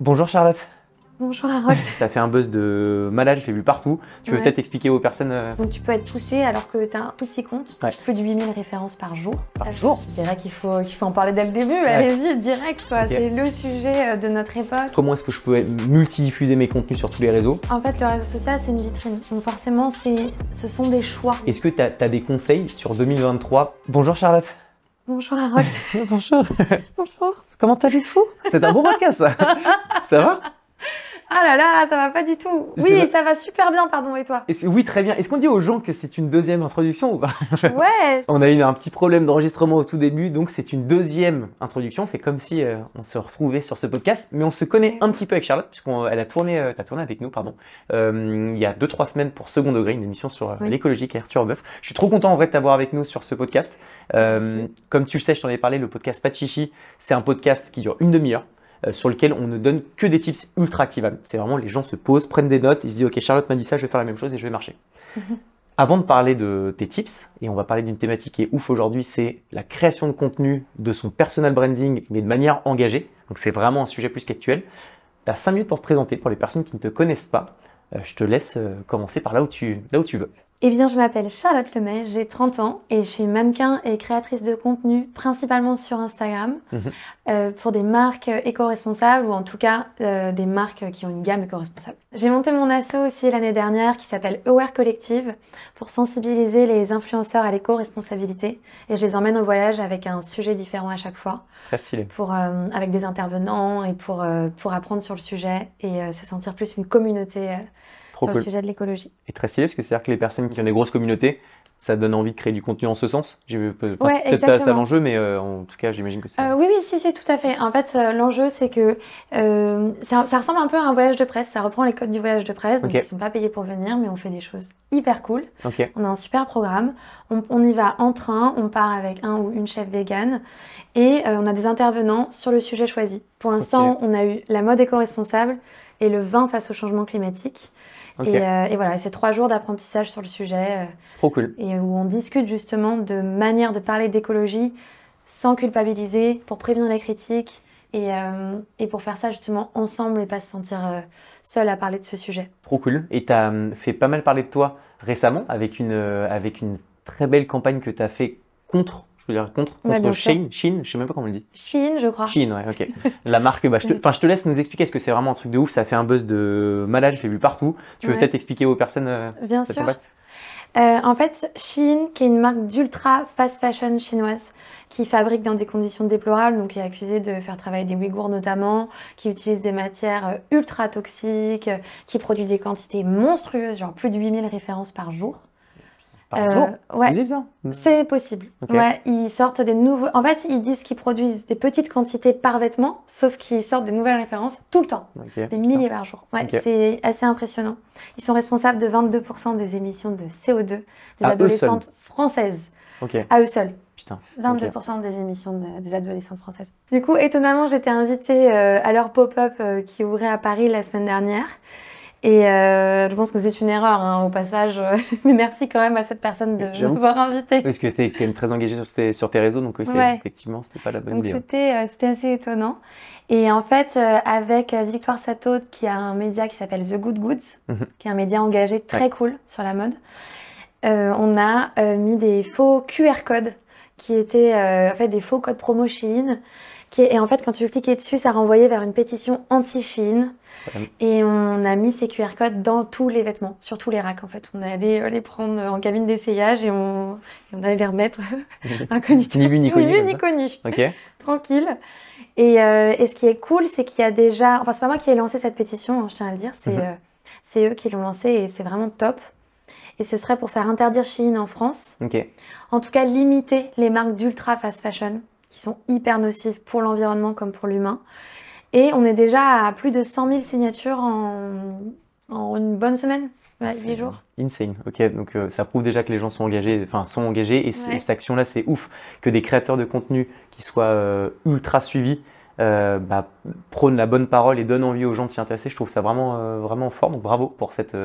Bonjour Charlotte. Bonjour Harold. Ça fait un buzz de malade, je l'ai vu partout. Tu peux Ouais. peut-être expliquer aux personnes euh, Donc tu peux être poussé alors que tu as un tout petit compte, Ouais. plus de 8000 références par jour. par jour Je dirais qu'il faut, qu'il faut en parler dès le début, allez-y, direct quoi. C'est le sujet euh, de notre époque. Comment est-ce que je peux multidiffuser mes contenus sur tous les réseaux? En fait, le réseau social, c'est une vitrine. Donc forcément, c'est, ce sont des choix. Est-ce que tu as, des conseils sur 2023 Bonjour Charlotte. Bonjour Harold. Bonjour. Bonjour. Comment t'as du fou? C'est un bon podcast ça. ça va? Ah là là, ça va pas du tout. Oui, ça va super bien, pardon, et toi? Oui, très bien. Est-ce qu'on dit aux gens que c'est une deuxième introduction ou pas? Ouais. On a eu un petit problème d'enregistrement au tout début, donc c'est une deuxième introduction. On fait comme si euh, on se retrouvait sur ce podcast, mais on se connaît un petit peu avec Charlotte, puisqu'elle a tourné, euh, t'as tourné avec nous, pardon, euh, il y a 2-3 semaines pour Second Degré, une émission sur euh, Oui. l'écologie avec Arthur Boeuf. Je suis trop content en vrai de t'avoir avec nous sur ce podcast. Euh, comme tu le sais, je t'en ai parlé, le podcast Pas de Chichi, c'est un podcast qui dure une demi-heure. Euh, sur lequel on ne donne que des tips ultra activables. C'est vraiment les gens se posent, prennent des notes, ils se disent ok Charlotte m'a dit ça, je vais faire la même chose et je vais marcher. Avant de parler de tes tips, et on va parler d'une thématique qui est ouf aujourd'hui, c'est la création de contenu de son personal branding, mais de manière engagée. Donc c'est vraiment un sujet plus qu'actuel. Tu as 5 minutes pour te présenter pour les personnes qui ne te connaissent pas. Euh, je te laisse euh, commencer par là où tu, là où tu veux. Eh bien, je m'appelle Charlotte Lemay, j'ai 30 ans et je suis mannequin et créatrice de contenu principalement sur Instagram Mhm. euh, pour des marques éco-responsables ou en tout cas euh, des marques qui ont une gamme éco-responsable. J'ai monté mon asso aussi l'année dernière qui s'appelle Aware Collective pour sensibiliser les influenceurs à l'éco-responsabilité et je les emmène au voyage avec un sujet différent à chaque fois Très stylé. pour, euh, avec des intervenants et pour, pour apprendre sur le sujet et se sentir plus une communauté sur le sujet de l'écologie. Et très stylé parce que c'est-à-dire que les personnes qui ont des grosses communautés, ça donne envie de créer du contenu en ce sens. J'ai peut- enfin, Ouais, c'est peut-être pas ça l'enjeu, mais euh, en tout cas, j'imagine que c'est. Euh, oui, oui, si, si, tout à fait. En fait, euh, l'enjeu, c'est que euh, ça, ça ressemble un peu à un voyage de presse. Ça reprend les codes du voyage de presse. Donc, ils ne sont pas payés pour venir, mais on fait des choses hyper cool. On a un super programme. On, on y va en train. On part avec un ou une chef végane. Et on a des intervenants sur le sujet choisi. Pour l'instant, on a eu la mode éco-responsable et le vin face au changement climatique. Et, euh, et voilà, c'est trois jours d'apprentissage sur le sujet. euh, Trop cool. et où on discute justement de manière de parler d'écologie sans culpabiliser, pour prévenir les critiques et, euh, et pour faire ça justement ensemble et pas se sentir seul à parler de ce sujet. Trop cool. Et tu as fait pas mal parler de toi récemment avec une, avec une très belle campagne que tu as fait contre, je veux dire contre, Ouais, contre. Shein. Shein, je sais même pas comment on le dit. Chine, je crois. Shein, ouais, ok. La marque, bah, je, te, enfin, je te laisse nous expliquer parce que c'est vraiment un truc de ouf. Ça fait un buzz de malade, je l'ai vu partout. Tu peux Ouais. peut-être expliquer aux personnes euh, Bien sûr. Euh, en fait, Shein, qui est une marque d'ultra fast fashion chinoise, qui fabrique dans des conditions déplorables, donc qui est accusée de faire travailler des Ouïghours notamment, qui utilise des matières euh, ultra toxiques, qui produit des quantités monstrueuses, genre plus de 8000 références par jour. Par Euh, jour ouais. C'est possible, C'est. Ouais, ils sortent des nouveaux. En fait, ils disent qu'ils produisent des petites quantités par vêtement, sauf qu'ils sortent des nouvelles références tout le temps, des milliers par jour. Ouais, c'est assez impressionnant. Ils sont responsables de 22% des émissions de CO2 des À adolescentes françaises, à eux seuls. putain. 22% des émissions de- des adolescentes françaises. Du coup, étonnamment, j'étais invitée euh, à leur pop-up euh, qui ouvrait à Paris la semaine dernière. Et euh, je pense que c'est une erreur hein, au passage. Mais merci quand même à cette personne de m'avoir invitée. Parce que tu es quand même très engagé sur tes, sur tes réseaux, donc Ouais. effectivement, c'était pas la bonne Donc idée. hein. c'était euh, c'était assez étonnant. Et en fait, euh, avec euh, Victoire Sato, qui a un média qui s'appelle The Good Goods, Mhm. qui est un média engagé très Ouais. cool sur la mode, euh, on a euh, mis des faux QR codes qui étaient euh, en fait des faux codes promo Shein. Qui est- et en fait, quand tu cliquais dessus, ça renvoyait vers une pétition anti-Shein. Ouais. Et on a mis ces QR codes dans tous les vêtements, sur tous les racks en fait. On allait euh, les prendre en cabine d'essayage et on, et on allait les remettre incognito. Ni vu ni connu, Ni ni connu Ok, tranquille. Et, euh, et ce qui est cool, c'est qu'il y a déjà. Enfin, c'est pas moi qui ai lancé cette pétition, hein, je tiens à le dire. C'est euh, c'est eux qui l'ont lancée et c'est vraiment top. Et ce serait pour faire interdire Shein en France. ok. En tout cas, limiter les marques d'ultra fast fashion qui sont hyper nocives pour l'environnement comme pour l'humain. Et on est déjà à plus de 100 000 signatures en, en une bonne semaine, ouais, C'est 8 jours. Insane. Ok, donc euh, ça prouve déjà que les gens sont engagés, enfin sont engagés, et, c- Ouais. et cette action-là, c'est ouf que des créateurs de contenu qui soient euh, ultra suivis euh, bah, prônent la bonne parole et donnent envie aux gens de s'y intéresser. Je trouve ça vraiment, vraiment fort. Donc bravo pour cette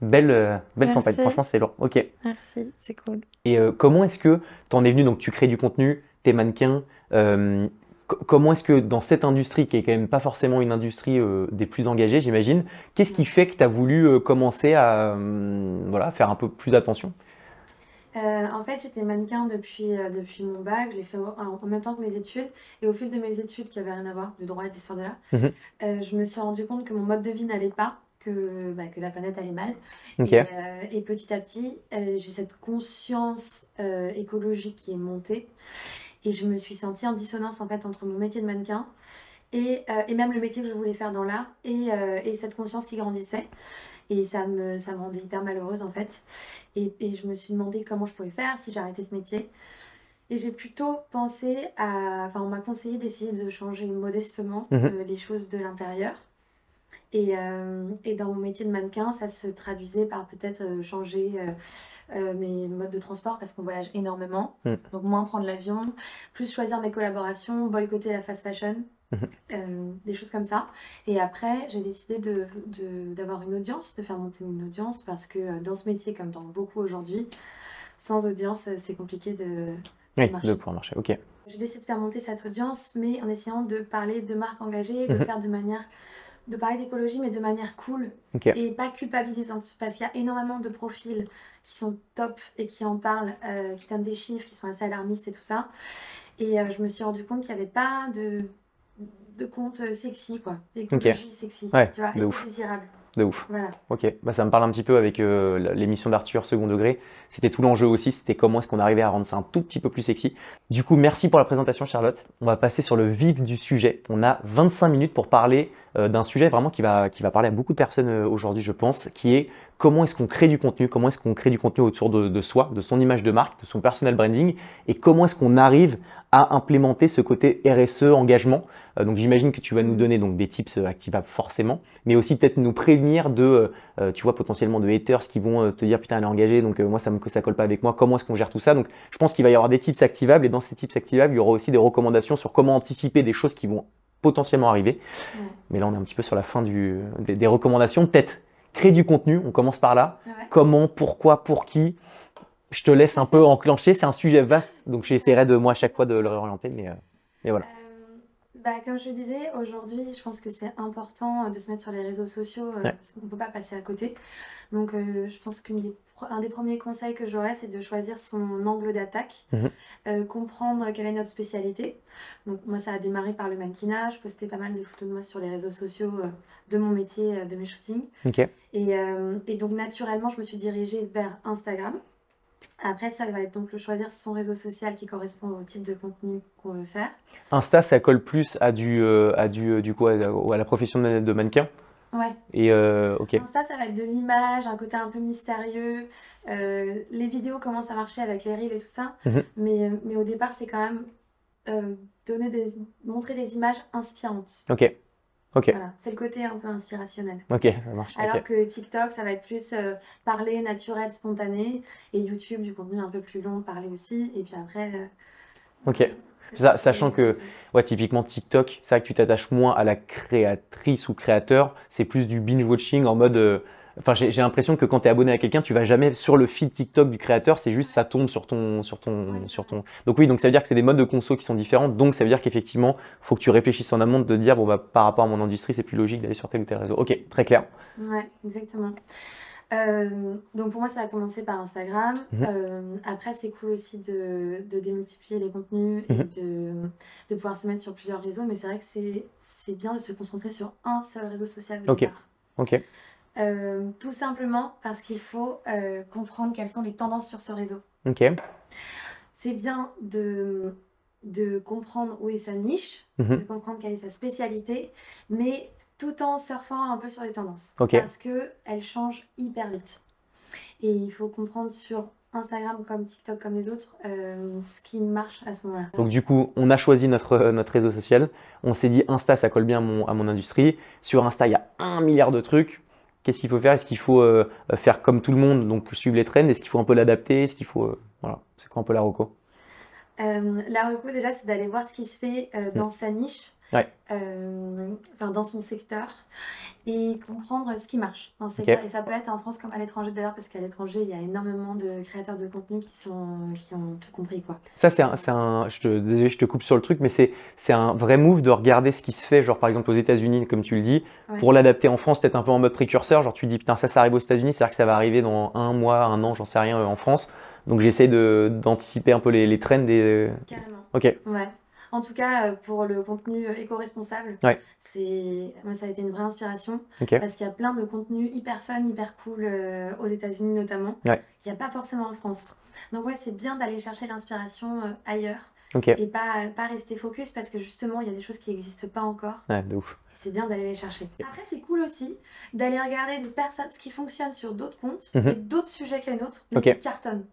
belle, belle campagne. Franchement, c'est lourd. Ok. Merci, c'est cool. Et comment est-ce que tu en es venu? Donc tu crées du contenu, t'es mannequin. euh, comment est-ce que dans cette industrie, qui est quand même pas forcément une industrie des plus engagées, j'imagine, qu'est-ce qui fait que tu as voulu commencer à voilà, faire un peu plus attention? Euh, en fait, j'étais mannequin depuis, euh, depuis mon bac, je l'ai fait en, même temps que mes études. Et au fil de mes études, qui n'avaient rien à voir, du droit et de l'histoire de l'art, mhm. euh, je me suis rendu compte que mon mode de vie n'allait pas, que, bah, que la planète allait mal. Et, petit à petit, j'ai cette conscience écologique qui est montée. Et je me suis sentie en dissonance en fait entre mon métier de mannequin et, et même le métier que je voulais faire dans l'art et, et cette conscience qui grandissait. Et ça me, ça me rendait hyper malheureuse en fait. Et, et je me suis demandé comment je pouvais faire si j'arrêtais ce métier. Et j'ai plutôt pensé à. Enfin, on m'a conseillé d'essayer de changer modestement mhm. euh, les choses de l'intérieur. Et, euh, et, dans mon métier de mannequin, ça se traduisait par peut-être euh, changer mes modes de transport parce qu'on voyage énormément. Mhm. Donc, moins prendre l'avion, plus choisir mes collaborations, boycotter la fast fashion. Euh, des choses comme ça. Et après, j'ai décidé d'avoir de, une audience, de faire monter une audience, parce que euh, dans ce métier, comme dans beaucoup aujourd'hui, sans audience, euh, c'est compliqué de, oui, marcher. de pouvoir marcher. Ok. J'ai décidé de faire monter cette audience, mais en essayant de parler de marques engagées, de mhm. faire de manière de parler d'écologie, mais de manière cool et pas culpabilisante. Parce qu'il y a énormément de profils qui sont top et qui en parlent, qui donnent des chiffres, qui sont assez alarmistes et tout ça. Et je me suis rendu compte qu'il n'y avait pas de de compte euh, sexy, quoi. Écologie sexy, tu vois, désirable. De ouf. Ok, bah, ça me parle un petit peu avec euh, l'émission d'Arthur Second Degré. C'était tout l'enjeu aussi, c'était comment est-ce qu'on arrivait à rendre ça un tout petit peu plus sexy. Du coup, merci pour la présentation Charlotte. On va passer sur le vif du sujet. On a 25 minutes pour parler euh, d'un sujet vraiment qui va, qui va parler à beaucoup de personnes aujourd'hui, je pense, qui est comment est-ce qu'on crée du contenu, comment est-ce qu'on crée du contenu autour de, soi, de son image de marque, de son personal branding, et comment est-ce qu'on arrive à implémenter ce côté RSE, engagement. Euh, donc j'imagine que tu vas nous donner donc des tips euh, activables forcément, mais aussi peut-être nous prévenir de, euh, tu vois, potentiellement de haters qui vont te dire putain elle est engagée, donc moi ça me ça colle pas avec moi. Comment est-ce qu'on gère tout ça? Donc je pense qu'il va y avoir des tips activables, et dans ces tips activables, il y aura aussi des recommandations sur comment anticiper des choses qui vont potentiellement arriver. Mais là on est un petit peu sur la fin du, des, des recommandations. Peut-être créer du contenu, on commence par là. Comment, pourquoi, pour qui? Je te laisse un peu enclencher, c'est un sujet vaste, donc j'essaierai de moi à chaque fois de le réorienter, mais, euh, mais voilà. Euh, bah, comme je le disais, aujourd'hui, je pense que c'est important de se mettre sur les réseaux sociaux euh, parce qu'on ne peut pas passer à côté. Donc, je pense qu'un des, des premiers conseils que j'aurais, c'est de choisir son angle d'attaque, mhm. comprendre quelle est notre spécialité. Donc, moi, ça a démarré par le mannequinage, poster pas mal de photos de moi sur les réseaux sociaux de mon métier, de mes shootings. Et, et, donc, naturellement, je me suis dirigée vers Instagram. Après, ça va être donc le choisir son réseau social qui correspond au type de contenu qu'on veut faire. Insta, ça colle plus à du, euh, à du, euh, du à, la profession de mannequin Ouais. Et euh, ok. Insta, ça va être de l'image, un côté un peu mystérieux. les vidéos commencent à marcher avec les reels et tout ça. Mhm. mais, mais au départ, c'est quand même donner des, montrer des images inspirantes. Ok. Voilà, c'est le côté un peu inspirationnel. Ok, ça marche. Alors que TikTok, ça va être plus euh, parler naturel, spontané. Et YouTube, du contenu un peu plus long, parler aussi. Et puis après. Euh, ok. sachant que, ouais, typiquement TikTok, c'est vrai que tu t'attaches moins à la créatrice ou créateur. C'est plus du binge-watching en mode. Euh, Enfin, j'ai l'impression que quand tu es abonné à quelqu'un, tu vas jamais sur le feed TikTok du créateur, c'est juste ça tombe sur ton, sur ton, sur ton. Donc oui, donc ça veut dire que c'est des modes de conso qui sont différents. Donc ça veut dire qu'effectivement, faut que tu réfléchisses en amont de dire bon bah par rapport à mon industrie, c'est plus logique d'aller sur tel ou tel réseau. Ok, très clair. Ouais, exactement. Euh, donc pour moi, ça a commencé par Instagram. Mhm. Euh, après, c'est cool aussi de, de, démultiplier les contenus et mhm. de, de, pouvoir se mettre sur plusieurs réseaux. Mais c'est vrai que c'est bien de se concentrer sur un seul réseau social. Ok. Ok. Euh, tout simplement parce qu'il faut euh, comprendre quelles sont les tendances sur ce réseau. Ok. C'est bien de, de comprendre où est sa niche, mhm. de comprendre quelle est sa spécialité, mais tout en surfant un peu sur les tendances. Parce qu'elles changent hyper vite. Et il faut comprendre sur Instagram comme TikTok comme les autres, euh, ce qui marche à ce moment-là. Donc du coup, on a choisi notre, notre réseau social. On s'est dit Insta, ça colle bien à mon, à mon industrie. Sur Insta, il y a un milliard de trucs. Qu'est-ce qu'il faut faire? Est-ce qu'il faut euh, faire comme tout le monde, donc suivre les trends? Est-ce qu'il faut un peu l'adapter? Est-ce qu'il faut euh, voilà, c'est quoi un peu la reco? Euh, La reco déjà, c'est d'aller voir ce qui se fait dans sa niche. Ouais. euh, enfin, dans son secteur et comprendre ce qui marche dans ce secteur. Et ça peut être en France comme à l'étranger d'ailleurs, parce qu'à l'étranger, il y a énormément de créateurs de contenu qui, sont, qui ont tout compris. Quoi. Ça, c'est un, un je te, désolé, je te coupe sur le truc, mais c'est, c'est un vrai move de regarder ce qui se fait, genre par exemple aux États-Unis, comme tu le dis, Ouais. pour l'adapter en France, peut-être un peu en mode précurseur. Genre tu dis, putain, ça, ça arrive aux États-Unis, c'est-à-dire que ça va arriver dans un mois, un an, j'en sais rien, euh, en France. Donc j'essaie d'anticiper un peu les, les trends des. Carrément. Ok, Ouais. En tout cas, euh, pour le contenu éco-responsable, Ouais. c'est moi ça a été une vraie inspiration parce qu'il y a plein de contenus hyper fun, hyper cool euh, aux États-Unis notamment, Ouais. qu'il n'y a pas forcément en France. Donc ouais, c'est bien d'aller chercher l'inspiration euh, ailleurs et pas pas rester focus parce que justement il y a des choses qui n'existent pas encore. Ouais, de ouf. Et c'est bien d'aller les chercher. Après, c'est cool aussi d'aller regarder des personnes, ce qui fonctionne sur d'autres comptes Mhm. et d'autres sujets que les nôtres, mais Ok. qui cartonnent.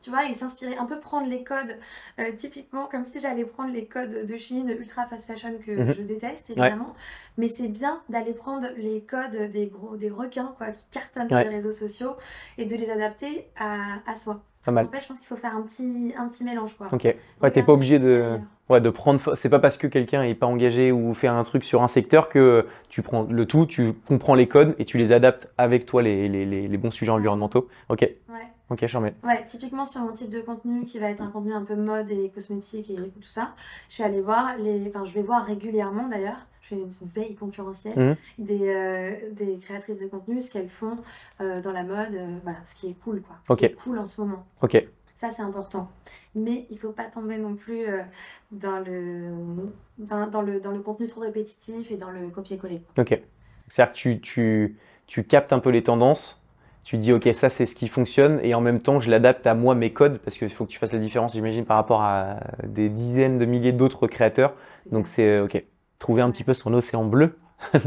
Tu vois, et s'inspirer, un peu prendre les codes, euh, typiquement comme si j'allais prendre les codes de Chine, ultra fast fashion que Mhm. je déteste évidemment, mais c'est bien d'aller prendre les codes des gros, des requins quoi, qui cartonnent Ouais. sur les réseaux sociaux et de les adapter à, à soi. Pas mal. En fait, je pense qu'il faut faire un petit, un petit mélange quoi. Ok. Ouais, t'es pas obligé de. Ouais, de prendre. C'est pas parce que quelqu'un est pas engagé ou fait un truc sur un secteur que tu prends le tout, tu comprends les codes et tu les adaptes avec toi les, les, les, les bons sujets environnementaux. Ok, Ouais. Ok, j'en mets. Ouais, typiquement sur mon type de contenu qui va être un contenu un peu mode et cosmétique et tout ça, je suis allée voir les, enfin je vais voir régulièrement d'ailleurs, je fais une veille concurrentielle Mhm. des, euh, des créatrices de contenu, ce qu'elles font euh, dans la mode, euh, voilà, ce qui est cool quoi, ce qui est cool en ce moment. Ok, Ça c'est important, mais il faut pas tomber non plus dans le, dans, dans le dans le contenu trop répétitif et dans le copier-coller. ok. C'est-à-dire que tu, tu, tu captes un peu les tendances, tu dis ok, ça c'est ce qui fonctionne et en même temps je l'adapte à moi, mes codes, parce qu'il faut que tu fasses la différence, j'imagine, par rapport à des dizaines de milliers d'autres créateurs. Donc c'est euh, ok. Trouver un petit peu son océan bleu,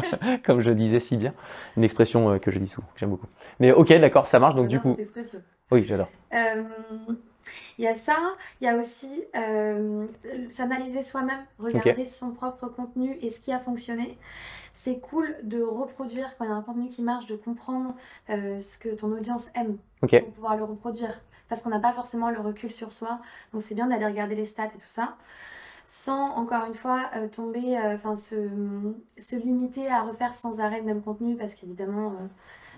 comme je disais si bien. Une expression euh, que je dis souvent, que j'aime beaucoup. Mais ok, d'accord, ça marche. Donc du coup, oui, j'adore. Euh, Il y a ça, il y a aussi euh, s'analyser soi-même, regarder son propre contenu et ce qui a fonctionné. C'est cool de reproduire quand il y a un contenu qui marche, de comprendre euh, ce que ton audience aime pour pouvoir le reproduire. Parce qu'on n'a pas forcément le recul sur soi, donc c'est bien d'aller regarder les stats et tout ça, sans encore une fois euh, tomber, euh, enfin se, se limiter à refaire sans arrêt le même contenu, parce qu'évidemment, euh,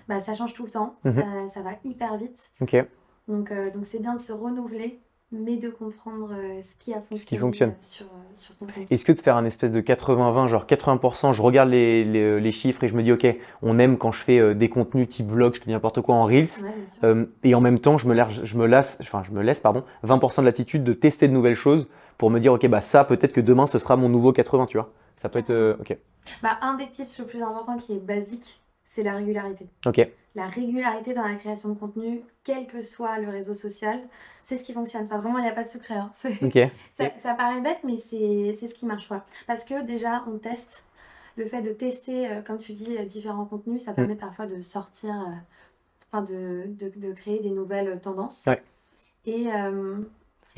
bah, ça change tout le temps, Mhm. ça, ça va hyper vite. ok. Donc, euh, donc c'est bien de se renouveler, mais de comprendre euh, ce qui a fonctionné qui fonctionne. euh, sur, sur son compte. Est-ce que de faire un espèce de 80-20, genre 80%, je regarde les, les- les chiffres et je me dis, ok, on aime quand je fais des contenus type vlog, je te dis n'importe quoi en Reels, Ouais, et en même temps, je me, laisse, je me lasse, enfin, je me laisse, pardon, 20% de l'attitude de tester de nouvelles choses pour me dire, ok, bah ça, peut-être que demain, ce sera mon nouveau 80, tu vois. Ça peut être, ok, Bah, un des tips le plus important qui est basique, c'est la régularité. ok, La régularité dans la création de contenu, quel que soit le réseau social, c'est ce qui fonctionne. Enfin, vraiment, il n'y a pas de secret. hein. Ça, ça paraît bête, mais c'est c'est ce qui marche. Quoi. Parce que déjà, on teste. Le fait de tester, euh, comme tu dis, euh, différents contenus, Mm. ça permet parfois de sortir, euh, enfin de, de, de créer des nouvelles tendances. Ouais. Et, euh,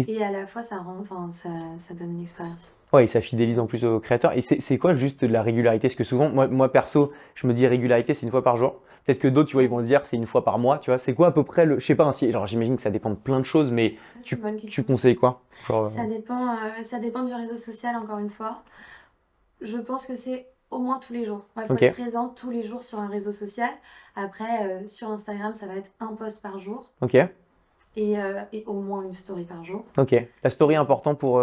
Et- à la fois, ça rend, ça, ça donne une expérience. Ouais, et ça fidélise en plus aux créateurs. Et c'est quoi juste la régularité? Parce que souvent, moi, moi perso, je me dis régularité, c'est une fois par jour. Peut-être que d'autres, tu vois, ils vont se dire c'est une fois par mois, tu vois. C'est quoi à peu près le, je sais pas, hein, si- genre j'imagine que ça dépend de plein de choses, mais C'est tu, conseilles quoi? Genre, euh, Ça dépend, euh, ça dépend du réseau social, encore une fois. Je pense que c'est au moins tous les jours. Il faut Ok. être présent tous les jours sur un réseau social. Après, euh, sur Instagram, ça va être un post par jour ok, et, et au moins une story par jour. ok. La story est important pour,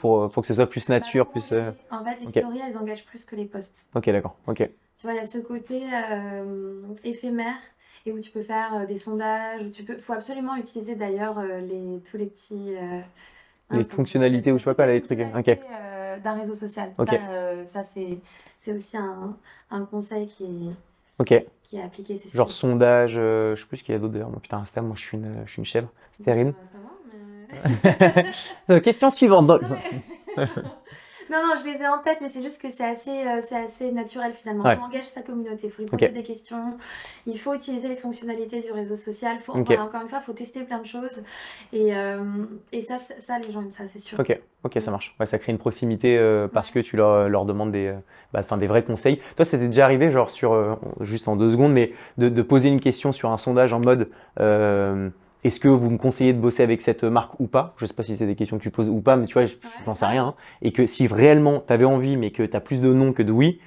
pour, pour que ce soit plus nature, Bah, plus. euh, En fait, les stories, elles engagent plus que les posts. Ok, d'accord, ok. Tu vois, il y a ce côté euh, éphémère et où tu peux faire euh, des sondages, où tu peux... faut absolument utiliser d'ailleurs euh, les... tous les petits... euh, Les fonctionnalités ou je sais pas, là, les trucs, ok. euh, d'un réseau social. Ok. Ça, euh, ça c'est aussi un, un conseil qui est, Ok. qui est appliqué. Genre sondage, euh, je sais plus ce qu'il y a d'autre d'ailleurs. Putain, Insta, moi je suis une, je suis une chèvre. C'est terrible. Question suivante. Non, mais- non, non, je les ai en tête, mais c'est juste que c'est assez, euh, c'est assez naturel finalement. Il Ouais. faut engager sa communauté, il faut lui poser des questions, il faut utiliser les fonctionnalités du réseau social. Faut, Ok. voilà, encore une fois, il faut tester plein de choses. Et, euh, et ça, ça, les gens aiment ça, c'est sûr. Ok, ok, ça marche. Ouais, ça crée une proximité euh, parce que tu leur, leur demandes des, euh, bah, des vrais conseils. Toi, c'était déjà arrivé, genre sur, euh, juste en deux secondes, mais de, de poser une question sur un sondage en mode, euh, est-ce que vous me conseillez de bosser avec cette marque ou pas? Je sais pas si c'est des questions que tu poses ou pas, mais tu vois, je n'en sais rien. hein. Et que si réellement tu avais envie, mais que tu as plus de non que de oui,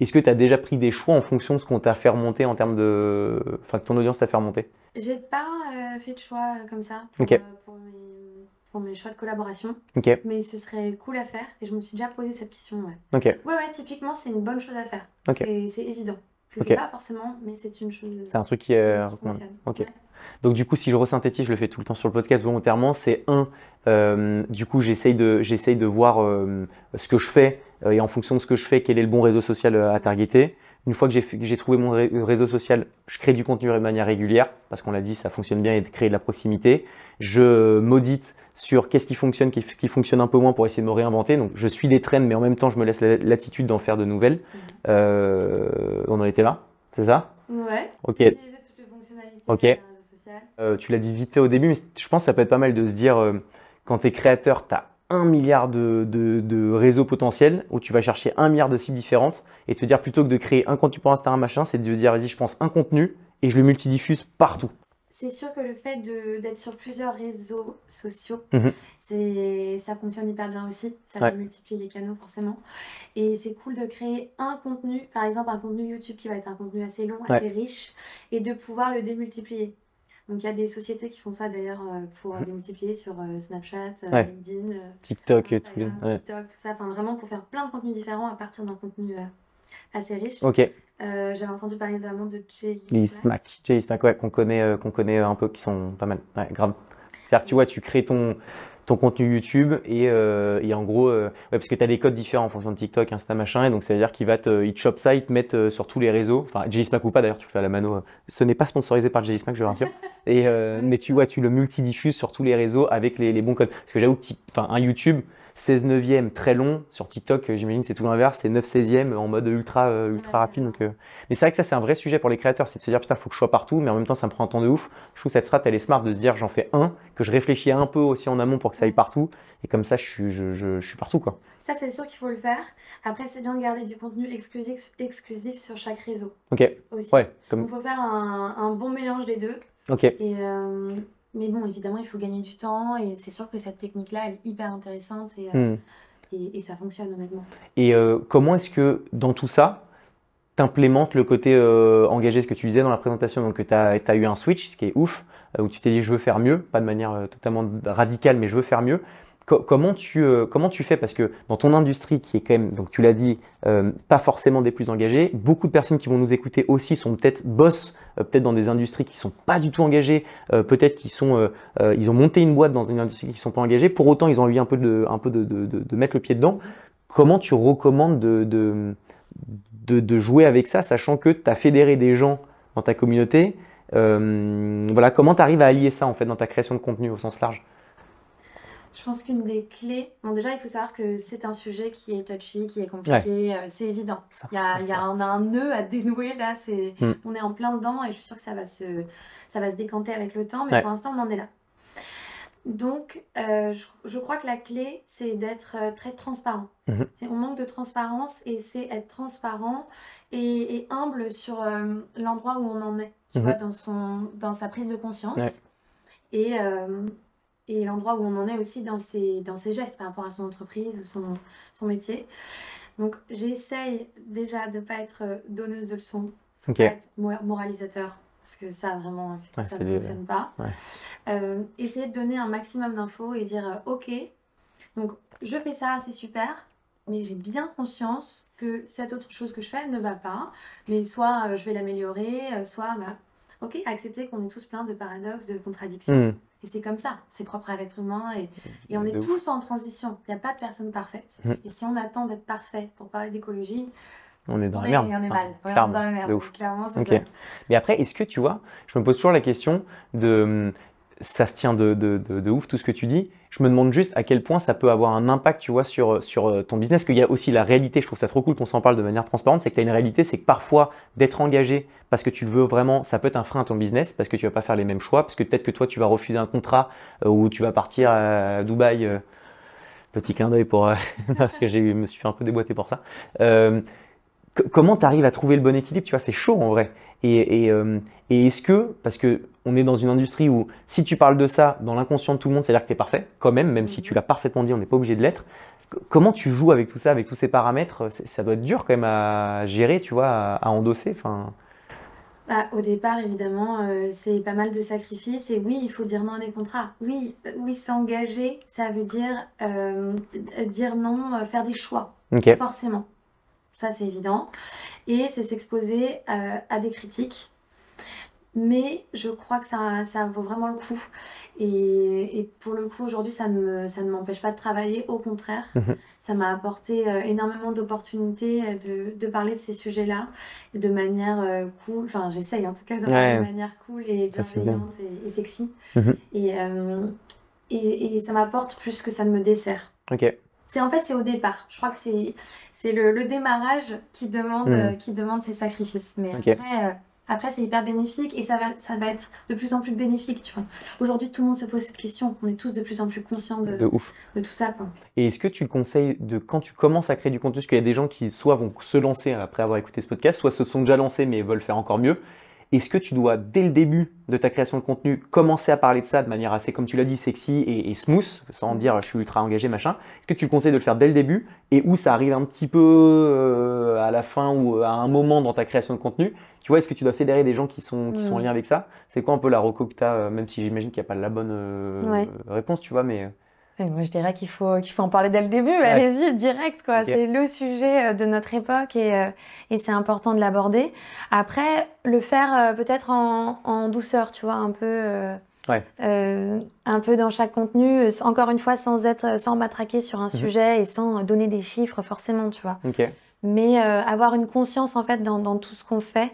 est-ce que tu as déjà pris des choix en fonction de ce qu'on t'a fait remonter en termes de. Enfin, que ton audience t'a fait remonter? J'ai pas euh, fait de choix euh, comme ça pour, euh, pour mes, pour mes choix de collaboration, mais ce serait cool à faire et je me suis déjà posé cette question. Ouais, ok, ouais, ouais typiquement, c'est une bonne chose à faire. C'est évident. Je le Ok. fais pas forcément, mais c'est une chose c'est un truc qui est. Ok. Ouais. Donc du coup, si je resynthétise, je le fais tout le temps sur le podcast volontairement, c'est un, euh, du coup, j'essaye de, j'essaye de voir euh, ce que je fais euh, et en fonction de ce que je fais, quel est le bon réseau social à targeter. Une fois que j'ai, trouvé mon ré- réseau social, je crée du contenu de manière régulière, parce qu'on l'a dit, ça fonctionne bien et de créer de la proximité. Je m'audite sur qu'est-ce qui fonctionne, qui, qui fonctionne un peu moins pour essayer de me réinventer. Donc je suis des trends, mais en même temps, je me laisse la- l'attitude d'en faire de nouvelles. Euh, on en était là, c'est ça? Ouais. Ok, Utiliser toutes les fonctionnalités Ok. Euh, tu l'as dit vite fait au début, mais je pense que ça peut être pas mal de se dire, euh, quand tu es créateur, tu as un milliard de, de- de réseaux potentiels où tu vas chercher un milliard de cibles différentes et te dire plutôt que de créer un contenu pour Instagram, machin, c'est de dire, vas-y, je pense un contenu et je le multidiffuse partout. C'est sûr que le fait d'être sur plusieurs réseaux sociaux, Mhm. c'est ça fonctionne hyper bien aussi. Ça Ouais. va multiplier les canaux forcément. Et c'est cool de créer un contenu, par exemple un contenu YouTube qui va être un contenu assez long, Ouais. assez riche, et de pouvoir le démultiplier. Donc il y a des sociétés qui font ça d'ailleurs euh, pour Mhm. démultiplier sur euh, Snapchat, euh, Ouais. LinkedIn, TikTok et tout. Ouais. TikTok, tout ça. Enfin vraiment pour faire plein de contenus différents à partir d'un contenu assez riche. Ok, Euh, J'avais entendu parler notamment de Jay les Smack. Jay Smack, ouais, qu'on connaît, euh, qu'on connaît un peu, qui sont pas mal. Ouais, grave. C'est-à-dire que tu vois, tu crées ton, ton contenu YouTube et, euh, et en gros, euh, ouais, parce que tu as des codes différents en fonction de TikTok, Insta, machin, et donc ça veut dire qu'il va te, il te chope ça, il te met euh, sur tous les réseaux. Enfin, Jay Smack ou pas d'ailleurs, tu le fais à la mano. euh, Ce n'est pas sponsorisé par Jay Smack, je le rassure. Et, euh, mais tu vois, tu le multidiffuses sur tous les réseaux avec les, les bons codes. Parce que j'avoue que enfin, un YouTube, 16 neuvième très long. Sur TikTok, euh, j'imagine c'est tout l'inverse, c'est 9 16e en mode ultra, euh, ultra rapide. Donc, euh, Mais c'est vrai que ça, c'est un vrai sujet pour les créateurs, c'est de se dire putain, faut que je sois partout, mais en même temps, ça me prend un temps de ouf. Je trouve cette strat, elle est smart de se dire j'en fais un, que je réfléchis un peu aussi en amont pour que ça aille partout, et comme ça, je suis, je, je- je suis partout quoi. Ça, c'est sûr qu'il faut le faire. Après, c'est bien de garder du contenu exclusif, exclusif sur chaque réseau Ok, aussi. ouais, Il comme, faut faire un, un bon mélange des deux. ok. Et, euh, mais bon, évidemment, il faut gagner du temps. Et c'est sûr que cette technique-là, elle est hyper intéressante. Et, euh, Hmm. et, et ça fonctionne, honnêtement. Et euh, comment est-ce que dans tout ça, t'implémentes le côté euh, engagé, ce que tu disais dans la présentation, donc que tu as, eu un switch, ce qui est ouf, où tu t'es dit je veux faire mieux, pas de manière totalement radicale, mais je veux faire mieux. Co- comment, tu, euh, comment tu fais? Parce que dans ton industrie, qui est quand même, donc tu l'as dit, euh, pas forcément des plus engagées, beaucoup de personnes qui vont nous écouter aussi sont peut-être boss, euh, peut-être dans des industries qui sont pas du tout engagées, peut-être qu'ils sont, ils ont monté une boîte dans une industrie qui sont pas engagées, pour autant ils ont envie un peu de, mettre le pied dedans. Comment tu recommandes de, jouer avec ça, sachant que tu as fédéré des gens dans ta communauté Voilà, comment tu arrives à allier ça en fait dans ta création de contenu au sens large? Je pense qu'une des clés. Bon, déjà, il faut savoir que c'est un sujet qui est touchy, qui est compliqué. euh, c'est évident. Il y a, y a- on a un nœud à dénouer là. C'est, Mm. on est en plein dedans et je suis sûre que ça va se, ça va se décanter avec le temps. Mais Ouais. pour l'instant, on en est là. Donc, euh, je, je crois que la clé, c'est d'être euh, très transparent. Mhm. C'est- On manque de transparence et c'est être transparent et, et humble sur euh, l'endroit où on en est, tu Mhm. vois, dans, son, dans sa prise de conscience. Ouais. Et, et l'endroit où on en est aussi dans ses, dans ses gestes par rapport à son entreprise ou son, son métier. Donc, j'essaye déjà de ne pas être euh, donneuse de leçons, Ok. pas être mo- moralisateur, parce que ça, vraiment, Ouais, ça ne fonctionne pas. ouais. Euh, essayer de donner un maximum d'infos et dire euh, ok, donc je fais ça, c'est super, mais j'ai bien conscience que cette autre chose que je fais ne va pas, mais soit euh, je vais l'améliorer, soit bah, ok, accepter qu'on est tous pleins de paradoxes, de contradictions. Hmm. Et c'est comme ça, c'est propre à l'être humain et, et on est ouf. tous en transition. Il n'y a pas de personne parfaite. Mm. Et si on attend d'être parfait pour parler d'écologie, On est dans on, la est, merde. on est mal. Ouais, on est dans la merde. ouf. Clairement, c'est Ok. ça. Mais après, est-ce que tu vois, je me pose toujours la question de. Ça se tient de, de, de, de ouf tout ce que tu dis. Je me demande juste à quel point ça peut avoir un impact, tu vois, sur, euh, ton business. Qu'il y a aussi la réalité, je trouve ça trop cool qu'on s'en parle de manière transparente, c'est que tu as une réalité, c'est que parfois d'être engagé parce que tu le veux vraiment, ça peut être un frein à ton business, parce que tu vas pas faire les mêmes choix, parce que peut-être que toi tu vas refuser un contrat euh, ou tu vas partir à Dubaï. euh, petit clin d'œil pour. parce que eu- me suis fait un peu déboîter pour ça. Comment tu arrives à trouver le bon équilibre Tu vois, c'est chaud en vrai. Et, et est-ce que, parce que on est dans une industrie où si tu parles de ça dans l'inconscient de tout le monde, c'est-à-dire que tu es parfait, quand même, même si Mhm. tu l'as parfaitement dit, on n'est pas obligé de l'être. Comment tu joues avec tout ça, avec tous ces paramètres C'est- Ça doit être dur quand même à gérer, tu vois, à, endosser. Enfin, Bah, au départ, évidemment, euh, c'est pas mal de sacrifices. Et oui, il faut dire non à des contrats. Oui, euh, oui, s'engager, ça veut dire euh, dire non, euh, faire des choix, forcément. Ça, c'est évident. Et c'est s'exposer euh, à des critiques. Mais je crois que ça, ça vaut vraiment le coup. Et, et pour le coup, aujourd'hui, ça ne me- ça ne m'empêche pas de travailler. Au contraire, Mhm. ça m'a apporté euh, énormément d'opportunités euh, de, de parler de ces sujets-là de manière euh, cool. Enfin, j'essaye en tout cas de Ouais. de manière cool et bienveillante et, et sexy. Mhm. Et, euh, et, et ça m'apporte plus que ça ne me dessert. Ok. C'est en fait c'est au départ. Je crois que c'est c'est le, le démarrage qui demande euh, qui demande ces sacrifices. Mais après après c'est hyper bénéfique et ça va ça va être de plus en plus bénéfique. Tu vois. Aujourd'hui tout le monde se pose cette question. On est tous de plus en plus conscients de, De ouf. de tout ça quoi. Et est-ce que tu le conseilles de quand tu commences à créer du contenu, parce qu'il y a des gens qui soit vont se lancer après avoir écouté ce podcast, soit se sont déjà lancés mais veulent faire encore mieux. Est-ce que tu dois, dès le début de ta création de contenu, commencer à parler de ça de manière assez, comme tu l'as dit, sexy et, et smooth, sans dire je suis ultra engagé, machin Est-ce que tu le conseilles de le faire dès le début et où ça arrive un petit peu euh, à la fin ou à un moment dans ta création de contenu? Tu vois, est-ce que tu dois fédérer des gens qui sont, qui sont en Mm. lien avec ça? C'est quoi un peu la reco que tu as, même si j'imagine qu'il n'y a pas la bonne euh, Ouais. réponse, tu vois, mais. Et moi, je dirais qu'il faut, qu'il faut en parler dès le début. Allez-y, direct, quoi. C'est le sujet euh, de notre époque et, euh, et c'est important de l'aborder. Après, le faire euh, peut-être en, en douceur, tu vois, un peu, euh, Ouais. euh, un peu dans chaque contenu. Encore une fois, sans être, sans matraquer sur un sujet et sans donner des chiffres, forcément, tu vois. Ok. Mais euh, avoir une conscience, en fait, dans, dans tout ce qu'on fait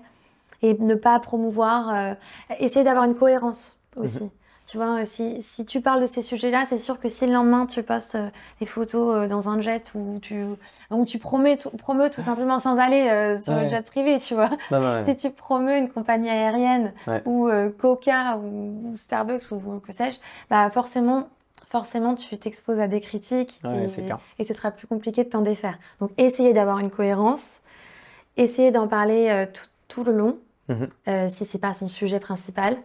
et ne pas promouvoir, euh, essayer d'avoir une cohérence aussi. Tu vois, euh, si, si tu parles de ces sujets-là, c'est sûr que si le lendemain tu postes euh, des photos euh, dans un jet où tu, où tu promets tout, simplement sans aller sur Ouais. le jet privé, tu vois. Non, non, ouais. Si tu promeus une compagnie aérienne Ouais. ou Coca ou, ou Starbucks ou que sais-je, bah forcément, forcément tu t'exposes à des critiques Ouais, et, ce sera plus compliqué de t'en défaire. Donc essayez d'avoir une cohérence, essayez d'en parler euh, tout, tout le long, euh, si c'est pas son sujet principal.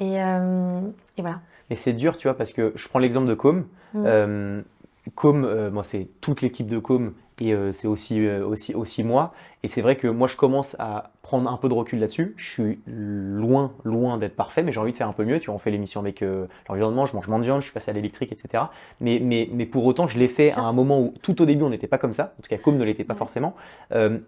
Et, euh, et voilà. Mais c'est dur, tu vois, parce que je prends l'exemple de Com. Mm. Euh, Com, euh, moi, c'est toute l'équipe de Com et c'est aussi, aussi, aussi moi. Et c'est vrai que moi, je commence à prendre un peu de recul là-dessus. Je suis loin, loin d'être parfait, mais j'ai envie de faire un peu mieux. Tu vois, on fait l'émission avec euh, l'environnement, je mange moins de viande, je suis passé à l'électrique, etc. Mais, mais, mais pour autant, je l'ai fait à un moment où tout au début, on n'était pas comme ça. En tout cas, Com ne l'était pas forcément. Euh,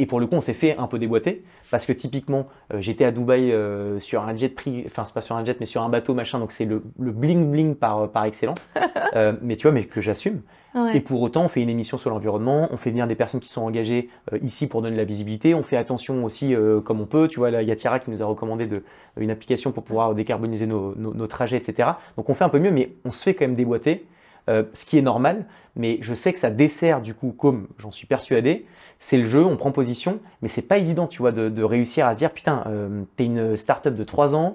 et pour le coup, on s'est fait un peu déboîter parce que typiquement, euh, j'étais à Dubaï euh, sur un jet privé, enfin c'est pas sur un jet, mais sur un bateau machin, donc c'est le, le bling bling par, par excellence. Euh, mais tu vois, mais que j'assume. Ouais. Et pour autant, on fait une émission sur l'environnement, on fait venir des personnes qui sont engagées euh, ici pour donner de la visibilité, on fait attention aussi euh, comme on peut. Tu vois, il y a Tiara qui nous a recommandé de, une application pour pouvoir décarboniser nos, nos- nos trajets, etc. Donc on fait un peu mieux, mais on se fait quand même déboîter, euh, ce qui est normal. Mais je sais que ça dessert du coup, comme j'en suis persuadé, c'est le jeu, on prend position, mais c'est pas évident, tu vois, de, de réussir à se dire, putain, euh, t'es une start-up de 3 ans,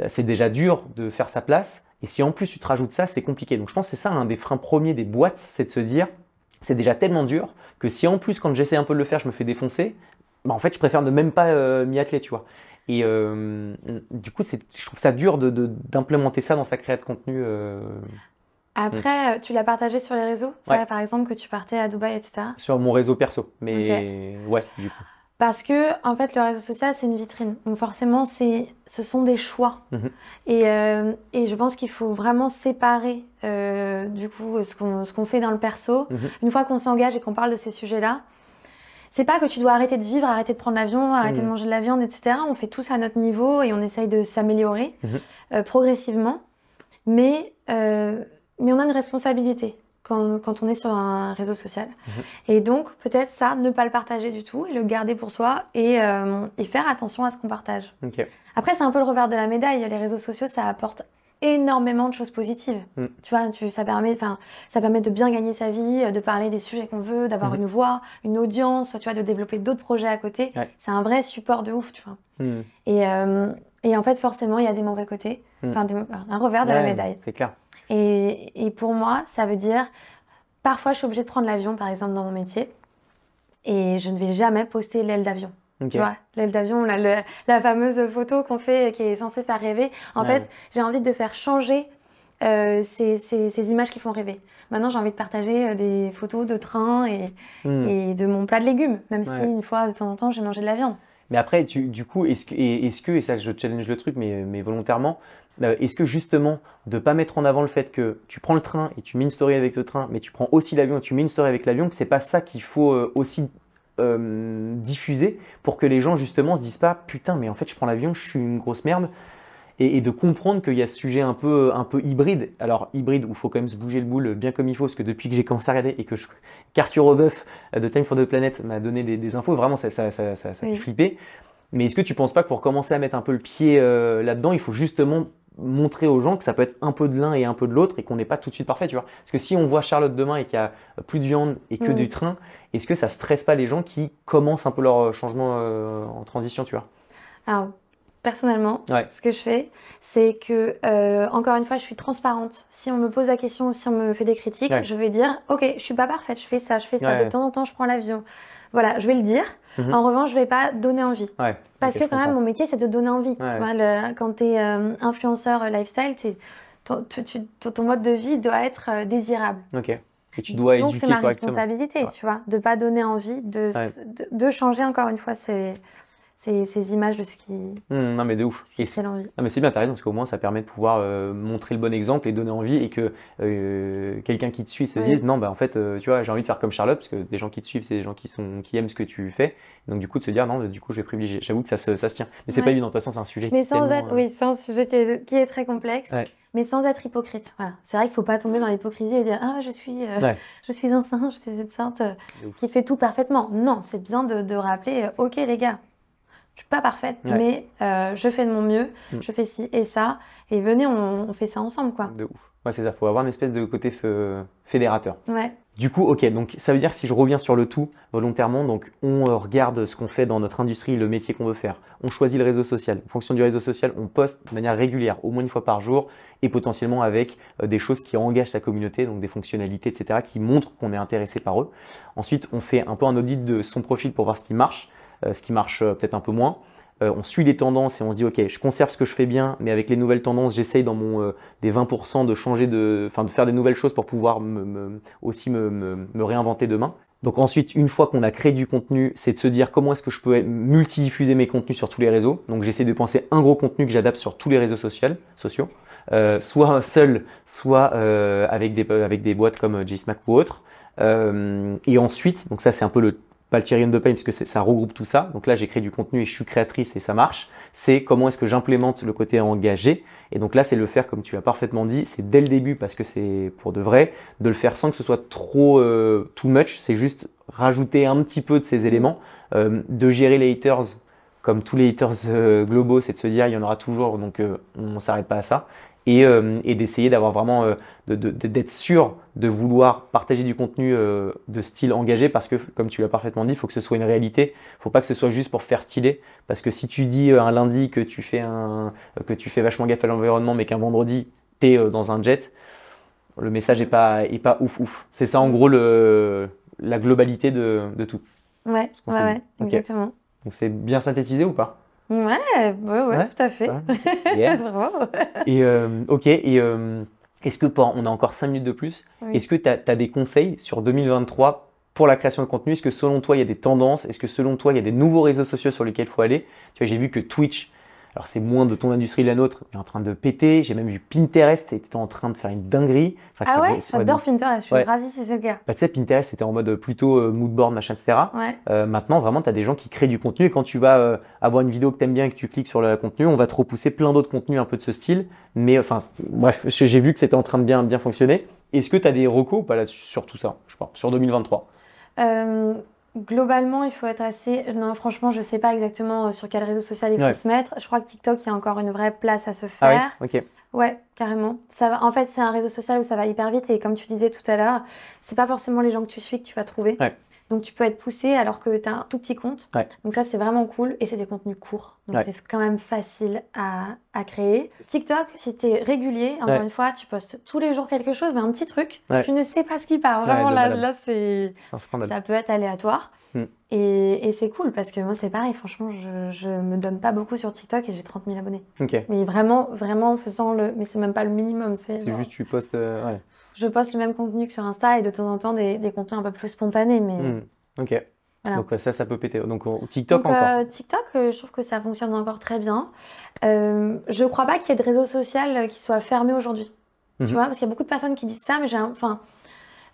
euh, c'est déjà dur de faire sa place. Et si en plus tu te rajoutes ça, c'est compliqué. Donc je pense que c'est ça un des freins premiers des boîtes, c'est de se dire, c'est déjà tellement dur que si en plus quand j'essaie un peu de le faire, je me fais défoncer, bah en fait je préfère ne même pas euh, m'y atteler, tu vois. Et euh, du coup, je trouve ça dur de- de- d'implémenter ça dans sa création de contenu. euh, Après, euh, tu l'as partagé sur les réseaux, ça, Ouais. par exemple, que tu partais à Dubaï, etc. sur mon réseau perso. Mais ouais, du coup. Parce que, en fait, le réseau social, c'est une vitrine. Donc, forcément, c'est, ce sont des choix. Mhm. Et, euh, et je pense qu'il faut vraiment séparer, euh, du coup, ce qu'on, ce qu'on fait dans le perso. Mhm. Une fois qu'on s'engage et qu'on parle de ces sujets-là, c'est pas que tu dois arrêter de vivre, arrêter de prendre l'avion, arrêter Mhm. de manger de la viande, etc. On fait tous à notre niveau et on essaye de s'améliorer Mhm. euh, progressivement. Mais, euh, mais on a une responsabilité quand, quand on est sur un réseau social. Mhm. Et donc, peut-être ça, ne pas le partager du tout et le garder pour soi et, euh, et faire attention à ce qu'on partage. Après, c'est un peu le revers de la médaille. Les réseaux sociaux, ça apporte énormément de choses positives. Mm. Tu vois, tu, ça, permet, ça permet de bien gagner sa vie, de parler des sujets qu'on veut, d'avoir Mhm. une voix, une audience, tu vois, de développer d'autres projets à côté. Ouais. C'est un vrai support de ouf, tu vois. Et, euh, et en fait, forcément, il y a des mauvais côtés, Mm. enfin, un revers de la médaille. C'est clair. Et, et pour moi, ça veut dire, parfois, je suis obligée de prendre l'avion, par exemple, dans mon métier, et je ne vais jamais poster l'aile d'avion. Tu vois, l'aile d'avion, la, fameuse photo qu'on fait qui est censée faire rêver. En Ouais. fait, j'ai envie de faire changer euh, ces, ces- ces images qui font rêver. Maintenant, j'ai envie de partager euh, des photos de train et, Hmm. et de mon plat de légumes, même Ouais. si une fois de temps en temps j'ai mangé de la viande. Mais après, tu, du coup, est-ce que, et- est-ce que, et ça je challenge le truc, mais, mais volontairement, est-ce que justement, de pas mettre en avant le fait que tu prends le train et tu mets une story avec ce train, mais tu prends aussi l'avion et tu mets une story avec l'avion, que c'est pas ça qu'il faut euh, aussi euh, diffuser pour que les gens justement se disent pas putain, mais en fait, je prends l'avion, je suis une grosse merde. Et, et de comprendre qu'il y a ce sujet un peu, un peu hybride. Alors, hybride où il faut quand même se bouger le boule bien comme il faut, parce que depuis que j'ai commencé à regarder et que je, Robeuf euh, de Time for the Planet m'a donné des, des infos, vraiment, ça, ça, ça, ça, ça Oui. fait flipper. Mais est-ce que tu penses pas que pour commencer à mettre un peu le pied euh, là-dedans, il faut justement montrer aux gens que ça peut être un peu de l'un et un peu de l'autre et qu'on n'est pas tout de suite parfait, tu vois Parce que si on voit Charlotte demain et qu'il y a plus de viande et que Mm. du train, est-ce que ça stresse pas les gens qui commencent un peu leur euh, changement euh, en transition, tu vois? Alors, personnellement, Ouais. ce que je fais, c'est que, euh, encore une fois, je suis transparente. Si on me pose la question ou si on me fait des critiques, Ouais. je vais dire, ok, je suis pas parfaite, je fais ça, je fais ça. Ouais. De temps en temps, je prends l'avion. Voilà, je vais le dire. Mhm. En revanche, je vais pas donner envie. Ouais. Parce que quand même, mon métier, c'est de donner envie. Tu Ouais. vois, le- quand tu es influenceur euh, lifestyle, ton, tu- ton- ton mode de vie doit être euh, désirable. Ok. Et tu dois Donc, c'est ma responsabilité, Ouais. tu vois, de pas donner envie, de, de changer encore une fois ces, ces, ces images de ce qui, Hum, non, mais de ouf. ce qui Et fait l'envie. Non, mais c'est bien, t'as raison, parce qu'au moins ça permet de pouvoir euh, montrer le bon exemple et donner envie et que euh, quelqu'un qui te suit se Oui. dise non, bah en fait, euh, tu vois, j'ai envie de faire comme Charlotte, parce que des gens qui te suivent, c'est des gens qui, sont, qui aiment ce que tu fais. Donc du coup, de se dire non, bah, du coup, je vais privilégier. J'avoue que ça se, ça se tient. Mais c'est Ouais. pas évident, de toute façon, c'est un sujet Mais sans être, oui, c'est un sujet qui est, qui est très complexe, Ouais. mais sans être hypocrite. Voilà. C'est vrai qu'il faut pas tomber dans l'hypocrisie et dire ah je suis, euh, Ouais. je suis un saint, je suis une sainte euh, qui fait tout parfaitement. Non, c'est bien de, de rappeler euh, ok les gars, je suis pas parfaite, Ouais. mais euh, je fais de mon mieux, Mm. je fais ci et ça, et venez on, on fait ça ensemble quoi. De ouf. Ouais, c'est ça, faut avoir une espèce de côté fédérateur. Ouais. Du coup, ok, donc ça veut dire si je reviens sur le tout volontairement, donc on euh, regarde ce qu'on fait dans notre industrie, le métier qu'on veut faire, on choisit le réseau social. En fonction du réseau social, on poste de manière régulière, au moins une fois par jour, et potentiellement avec euh, des choses qui engagent sa communauté, donc des fonctionnalités, etc., qui montrent qu'on est intéressé par eux. Ensuite, on fait un peu un audit de son profil pour voir ce qui marche, ce qui marche euh, peut-être un peu moins. Euh, on suit les tendances et on se dit ok, je conserve ce que je fais bien, mais avec les nouvelles tendances, j'essaye dans mon euh, des 20% de changer de, enfin de faire des nouvelles choses pour pouvoir me- aussi me, réinventer demain. Donc ensuite, une fois qu'on a créé du contenu, c'est de se dire comment est-ce que je peux multidiffuser mes contenus sur tous les réseaux. Donc j'essaie de penser un gros contenu que j'adapte sur tous les réseaux sociaux, sociaux, euh, soit seul, soit euh, avec des avec des boîtes comme euh, JSmack ou autres. Euh, et ensuite, donc ça c'est un peu le pas le cherry on the pie parce que c'est- ça regroupe tout ça. Donc là j'ai créé du contenu et je suis créatrice et ça marche. C'est comment est-ce que j'implémente le côté engagé. Et donc là c'est le faire comme tu as parfaitement dit, c'est dès le début parce que c'est pour de vrai, de le faire sans que ce soit trop euh, too much. C'est juste rajouter un petit peu de ces éléments, euh, de gérer les haters comme tous les haters euh, globaux, c'est de se dire il y en aura toujours, donc on s'arrête pas à ça. Et, euh, et d'essayer d'avoir vraiment euh, d'être sûr de vouloir partager du contenu euh, de style engagé parce que comme tu l'as parfaitement dit, il faut que ce soit une réalité. Il faut pas que ce soit juste pour faire stylé parce que si tu dis un lundi que tu fais un que tu fais vachement gaffe à l'environnement mais qu'un vendredi tu es dans un jet, le message est pas est pas ouf ouf. C'est ça en gros le la globalité de, de tout. Ouais, ouais, ouais, dit. Ok. exactement. Donc c'est bien synthétisé ou pas? Ouais, ouais, ouais, Ouais, tout à fait. Ouais. Yeah. Bravo. Et euh, ok, et euh, est-ce que on a encore 5 minutes de plus, Oui. est-ce que tu as, des conseils sur 2023 pour la création de contenu? Est-ce que selon toi il y a des tendances? Est-ce que selon toi il y a des nouveaux réseaux sociaux sur lesquels il faut aller? Tu vois, j'ai vu que Twitch, alors c'est moins de ton industrie que la nôtre, est en train de péter. J'ai même vu Pinterest était en train de faire une dinguerie. Enfin, Ah ouais, j'adore Pinterest, je suis Ouais. ravie si c'est le cas. Bah, tu sais, Pinterest c'était en mode plutôt euh, mood board, machin, etc. Ouais, Euh, maintenant, vraiment, tu as des gens qui créent du contenu et quand tu vas euh, avoir une vidéo que tu aimes bien et que tu cliques sur le contenu, on va te repousser plein d'autres contenus un peu de ce style. Mais enfin, bref, j'ai vu que c'était en train de bien, bien fonctionner. Est-ce que tu as des recos ou pas là, sur tout ça Je pas, sur 2023. Globalement, il faut être assez. Non, franchement, je sais pas exactement euh, sur quel réseau social il faut Ouais. se mettre. Je crois que TikTok, il y a encore une vraie place à se Ah faire. oui Ok. Ouais, carrément. Ça va... En fait, c'est un réseau social où ça va hyper vite et comme tu disais tout à l'heure, c'est pas forcément les gens que tu suis que tu vas trouver. Ouais. Donc tu peux être poussé alors que tu as un tout petit compte. Ouais. Donc ça, c'est vraiment cool et c'est des contenus courts. Donc c'est quand même facile à, à créer. TikTok, si tu es régulier, encore Ouais. une fois, tu postes tous les jours quelque chose, mais un petit truc, Ouais. tu ne sais pas ce qui part. Vraiment, là, là c'est ça peut être aléatoire. Mm. Et, et c'est cool parce que moi, c'est pareil, franchement, je, je me donne pas beaucoup sur TikTok et j'ai 30 000 abonnés. Mais vraiment, vraiment en faisant le. Mais c'est même pas le minimum. C'est juste tu postes. euh. Je poste le même contenu que sur Insta et de temps en temps des, des contenus un peu plus spontanés. Mais Hmm. Ok. Voilà. Donc ça, ça peut péter. Donc on- TikTok Donc, encore. euh, TikTok, euh, je trouve que ça fonctionne encore très bien. Euh, je crois pas qu'il y ait de réseau social euh, qui soit fermé aujourd'hui. Mhm. Tu vois, parce qu'il y a beaucoup de personnes qui disent ça, mais j'ai enfin,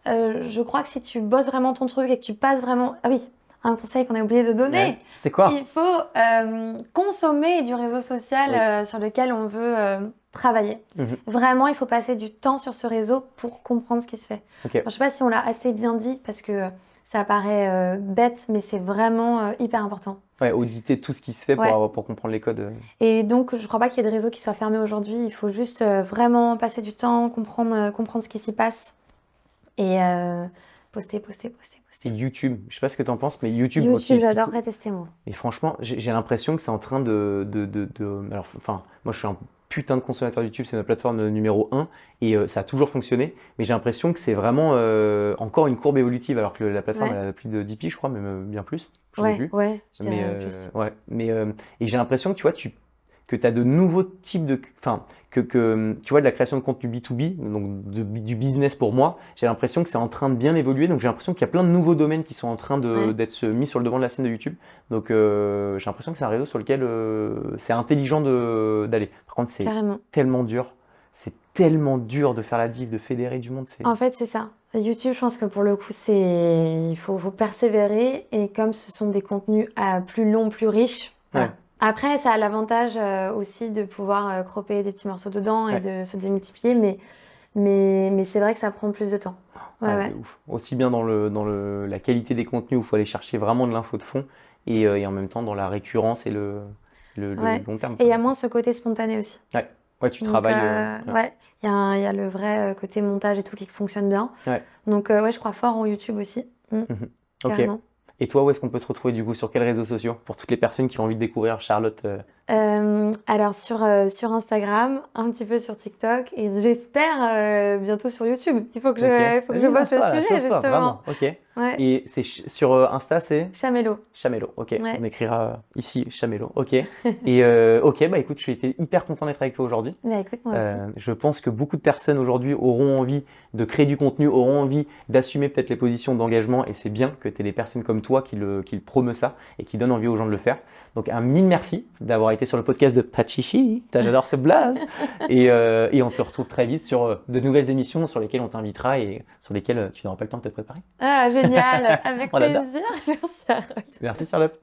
euh, je crois que si tu bosses vraiment ton truc et que tu passes vraiment, ah oui, un conseil qu'on a oublié de donner. Ouais. C'est quoi? Il faut euh, consommer du réseau social Oui. euh, sur lequel on veut euh, travailler. Mhm. Vraiment, il faut passer du temps sur ce réseau pour comprendre ce qui se fait. Je sais pas si on l'a assez bien dit parce que ça paraît euh, bête, mais c'est vraiment euh, hyper important. Ouais, auditer tout ce qui se fait pour, Ouais. avoir- pour comprendre les codes. euh. Et donc, je crois pas qu'il y ait de réseau qui soit fermé aujourd'hui. Il faut juste euh, vraiment passer du temps, comprendre, comprendre ce qui s'y passe et euh, poster, poster, poster, Et poster. YouTube, je sais pas ce que tu en penses, mais YouTube. YouTube, j'adorerais tester moi. Et franchement, j'ai j'ai l'impression que c'est en train de, de, de- de- Alors, enfin, moi, je suis un putain de consommateur YouTube, c'est ma plateforme numéro 1, et euh, ça a toujours fonctionné. Mais j'ai l'impression que c'est vraiment euh, encore une courbe évolutive, alors que la plateforme Ouais. elle a plus de 10 piges, je crois, même euh, bien plus. Je Ouais, plus. ouais, je Mais, euh, plus. ouais, mais et j'ai l'impression que tu vois, tu, que tu as de nouveaux types de. Enfin, que, que tu vois, de la création de contenu B2B, donc de- du business pour moi, j'ai l'impression que c'est en train de bien évoluer. Donc j'ai l'impression qu'il y a plein de nouveaux domaines qui sont en train Ouais. d'être mis sur le devant de la scène de YouTube. Donc euh, j'ai l'impression que c'est un réseau sur lequel euh, c'est intelligent d'aller. Par contre, c'est tellement dur. C'est tellement dur de faire la div, de fédérer du monde. C'est En fait, c'est ça. YouTube, je pense que pour le coup, c'est il faut, faut persévérer et comme ce sont des contenus à plus longs, plus riches. voilà. Ouais. Après, ça a l'avantage euh, aussi de pouvoir euh, cropper des petits morceaux dedans et de se démultiplier, mais mais, mais c'est vrai que ça prend plus de temps. Ouais, Ouais, ouais. de ouf. Aussi bien dans, le, dans le, la qualité des contenus où il faut aller chercher vraiment de l'info de fond et, euh, et en même temps dans la récurrence et le, le, long terme. Et il y a moins ce côté spontané aussi. Ouais, tu Donc, travailles. euh, euh, ouais, il y, y a le vrai côté montage et tout qui fonctionne bien. Ouais. Donc, euh, ouais, je crois fort en YouTube aussi. Mm, Ok. Et toi, où est-ce qu'on peut te retrouver du coup Sur quels réseaux sociaux Pour toutes les personnes qui ont envie de découvrir Charlotte. Euh, alors sur, euh, sur Instagram, un petit peu sur TikTok et j'espère euh, bientôt sur YouTube. Il faut que je, faut que je bosse le sujet justement. Vraiment, ok. Ouais. Et c'est sur Insta, c'est Chamello. Chamelo. Ok. Ouais. On écrira ici Chamelo. Ok. et ok, bah écoute, j'ai été hyper content d'être avec toi aujourd'hui. Bah écoute, moi aussi. Je pense que beaucoup de personnes aujourd'hui auront envie de créer du contenu, auront envie d'assumer peut-être les positions d'engagement et c'est bien que tu aies des personnes comme toi qui le, qui le promeut ça et qui donnent envie aux gens de le faire. Donc un mille merci d'avoir été sur le podcast de Pachichi, j'adore ce blaze et, euh, et on te retrouve très vite sur euh, de nouvelles émissions sur lesquelles on t'invitera et sur lesquelles euh, tu n'auras pas le temps de te préparer. Ah génial, avec plaisir. Merci. Merci Charlotte.